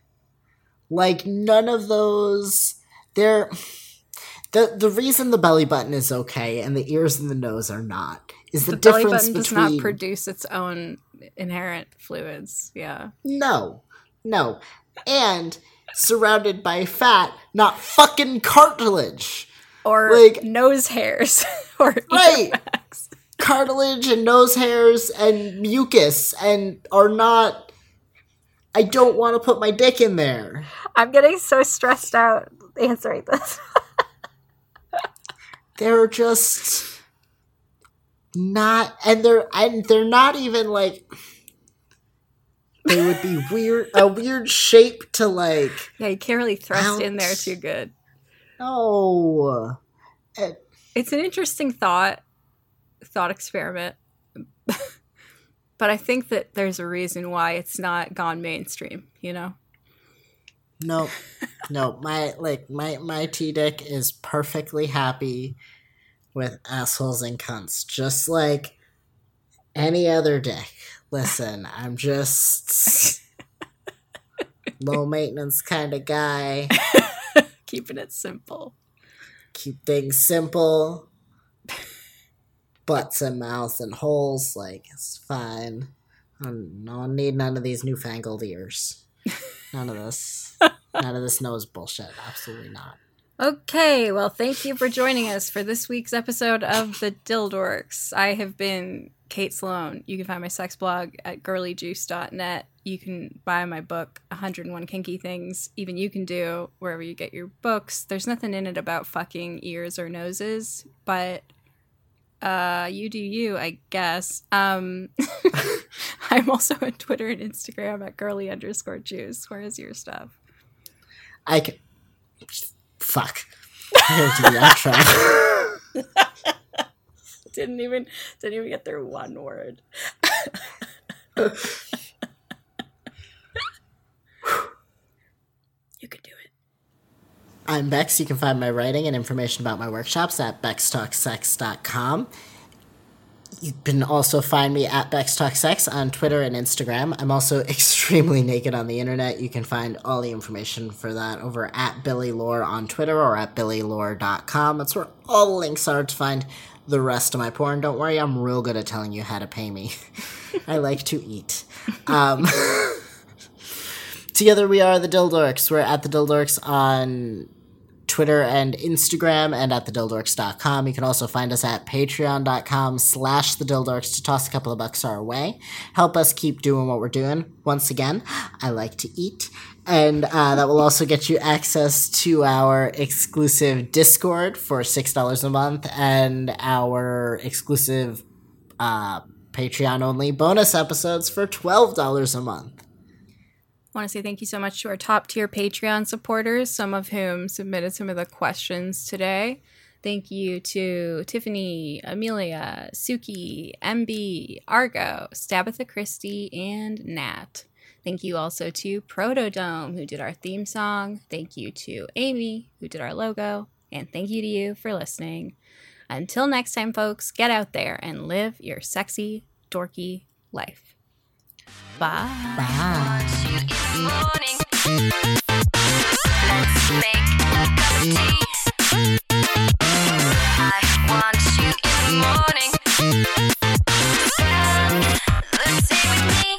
Like none of those. They're the the reason the belly button is okay and the ears and the nose are not is the, the difference belly button between does not produce its own inherent fluids. Yeah. No, no, and surrounded by fat, not fucking cartilage or like nose hairs <laughs> or right. Cartilage and nose hairs and mucus and are not. I don't want to put my dick in there. I'm getting so stressed out answering this. <laughs> they're just not and they're and they're not even like they would be weird a weird shape to like yeah you can't really thrust in there too good. No. It, it's an interesting thought thought experiment. <laughs> But i think that there's a reason why it's not gone mainstream you know no no my like my my t dick is perfectly happy with assholes and cunts, just like any other dick. Listen, I'm just <laughs> low maintenance kind of guy. <laughs> Keeping it simple. Keep things simple. Butts and mouths and holes, like it's fine. I don't need none of these newfangled ears. None of this. None of this nose bullshit. Absolutely not. Okay, well, thank you for joining us for this week's episode of The Dildorks. I have been Kate Sloan. You can find my sex blog at girlyjuice.net. You can buy my book, 101 Kinky Things, even you can do wherever you get your books. There's nothing in it about fucking ears or noses, but uh, you do you, I guess. Um, <laughs> I'm also on Twitter and Instagram at girly underscore juice. Where is your stuff? I can Fuck. I the outro. <laughs> didn't even didn't even get through one word. you can do it. I'm Bex. You can find my writing and information about my workshops at bextalksex.com. You can also find me at Bex Talk Sex on Twitter and Instagram. I'm also <laughs> extremely naked on the internet. You can find all the information for that over at Billy Lore on Twitter or at billylore.com. That's where all the links are to find the rest of my porn. Don't worry, I'm real good at telling you how to pay me. <laughs> I like to eat. Um, <laughs> together we are the Dildorks. We're at the Dildorks on Twitter and Instagram and at thedildorks.com. You can also find us at patreon.com slash thedildorks to toss a couple of bucks our way. Help us keep doing what we're doing. Once again, I like to eat. And uh, that will also get you access to our exclusive Discord for $6 a month and our exclusive uh, Patreon only bonus episodes for $12 a month want to say thank you so much to our top tier Patreon supporters, some of whom submitted some of the questions today. Thank you to Tiffany, Amelia, Suki, MB, Argo, Stabitha Christie, and Nat. Thank you also to Protodome, who did our theme song. Thank you to Amy, who did our logo. And thank you to you for listening. Until next time, folks, get out there and live your sexy, dorky life. Bye. Bye. Let's make a cup of tea. I want you in the morning. Stand the same with me.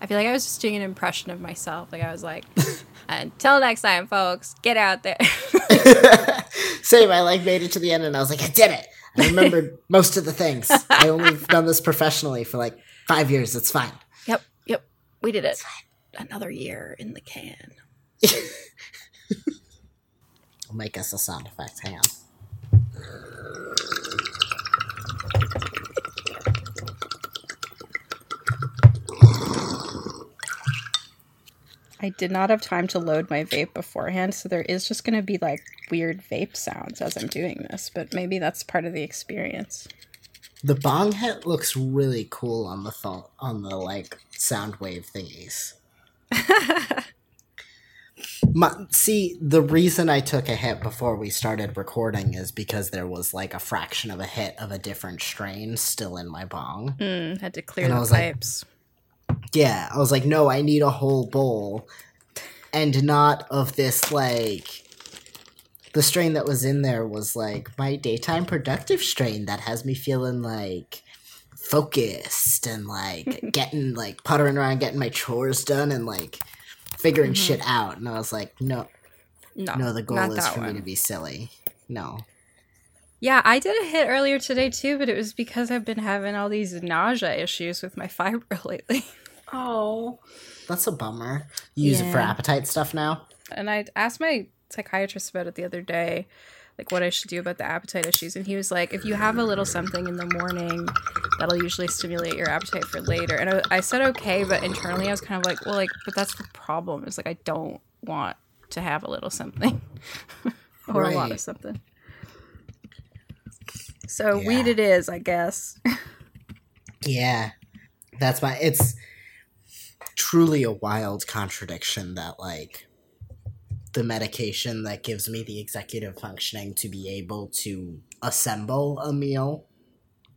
I feel like I was just doing an impression of myself. Like I was like, <laughs> uh, until next time, folks, get out there. <laughs> Same. I like made it to the end, and I was like, I did it. I remembered <laughs> most of the things. I only done this professionally for like five years. It's fine. yep, yep, we did it. Another year in the can. <laughs> Make us a sound effect. Hang on. I did not have time to load my vape beforehand, so there is just going to be like weird vape sounds as I'm doing this, but maybe that's part of the experience. The bong hit looks really cool on the phone on the like sound wave thingies. <laughs> My, see, the reason I took a hit before we started recording is because there was like a fraction of a hit of a different strain still in my bong. Mm, had to clear And I the was like- pipes. Yeah, I was like, no, I need a whole bowl, and not of this like. The strain that was in there was like my daytime productive strain that has me feeling like focused and like <laughs> getting like puttering around, getting my chores done, and like figuring mm-hmm. shit out. And I was like, no, no, no, the goal is for one. me to be silly. No, Yeah, I did a hit earlier today too, but it was because I've been having all these nausea issues with my <laughs> fiber lately. oh, that's a bummer. You use it for appetite stuff now. And I asked my psychiatrist about it the other day, like what I should do about the appetite issues. And he was like, if you have a little something in the morning, that'll usually stimulate your appetite for later. And I, I said okay, but internally I was kind of like, well, like, but that's the problem. Is like I don't want to have a little something <laughs> or a lot of something. So Yeah. weed it is, I guess. Yeah, that's my. It's truly a wild contradiction that like the medication that gives me the executive functioning to be able to assemble a meal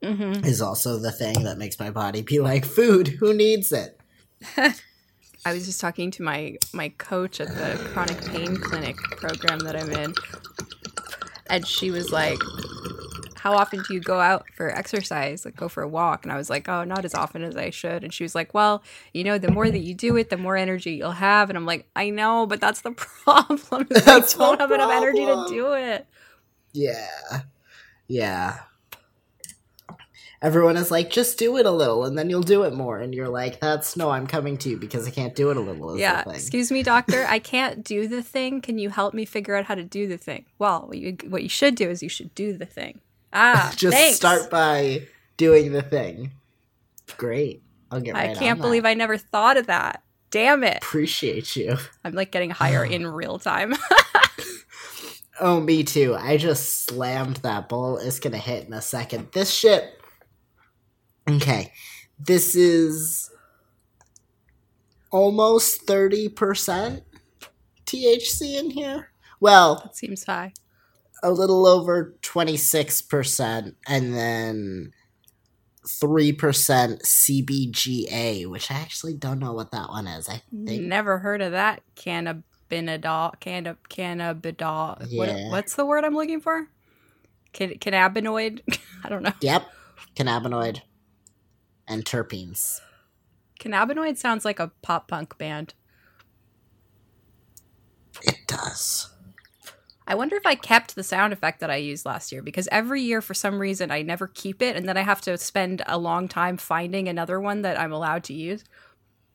hmm is also the thing that makes my body be like food. Who needs it? <laughs> I was just talking to my my coach at the chronic pain clinic program that I'm in, and she was like, "How often do you go out for exercise? Like go for a walk?" And I was like, "Oh, not as often as I should." And she was like, "Well, you know, the more that you do it, the more energy you'll have." And I'm like, "I know, but that's the <laughs> problem. <laughs> That's I don't the have enough energy to do it." Yeah, yeah. Everyone is like, just do it a little, and then you'll do it more. And you're like, that's no, I'm coming to you because I can't do it a little. Is Yeah, excuse me, doctor. I can't do the thing. Can you help me figure out how to do the thing? Well, what you, what you should do is you should do the thing. Ah, <laughs> just thanks. start by doing the thing. Great. I'll get right I can't believe that. I never thought of that. Damn it. appreciate you. I'm like getting higher <sighs> in real time. <laughs> Oh, me too. I just slammed that bowl. It's gonna hit in a second. This shit. Okay. This is almost 30% THC in here. Well, that seems high. A little over 26% and then 3% CBGA, which I actually don't know what that one is. I think Never heard of that cannabinidol. Cannab cannabidol. Yeah. What, what's the word I'm looking for? Can, cannabinoid? <laughs> I don't know. Yep. Cannabinoid and terpenes. Cannabinoid sounds like a pop punk band. It does. I wonder if I kept the sound effect that I used last year because every year, for some reason, I never keep it, and then I have to spend a long time finding another one that I'm allowed to use.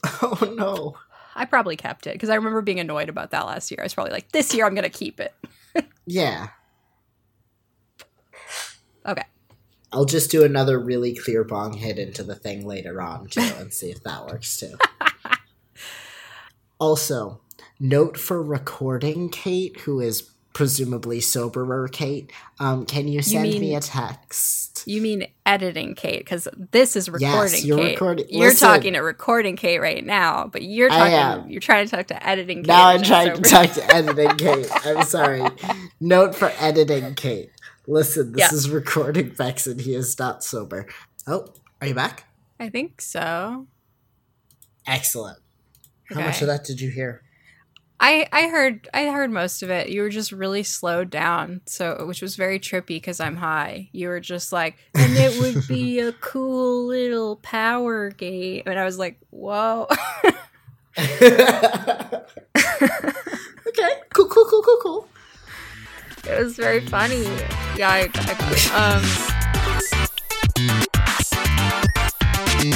<laughs> Oh no. I probably kept it because I remember being annoyed about that last year. I was probably like, this year I'm going to keep it. <laughs> Yeah. Okay. I'll just do another really clear bong hit into the thing later on too and see if that works too. <laughs> also, note for recording Kate, who is presumably soberer Kate. Um, can you send me mean- a text? You mean editing Kate? Because this is recording Yes, you're Kate. recording- You're listen. talking to recording Kate right now, but you're talking. You're trying to talk to editing Kate. Now I'm trying to talk to <laughs> editing Kate. I'm sorry. Note for editing Kate. Listen, this Yeah. is recording Bex and he is not sober. Oh, are you back? I think so. Excellent. How much of that did you hear? I I heard I heard most of it. You were just really slowed down, so which was very trippy because I'm high. You were just like, and it would be <laughs> a cool little power gate, and I was like, whoa. <laughs> okay, cool, cool, cool, cool, cool. It was very funny. Yeah, I, I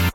um.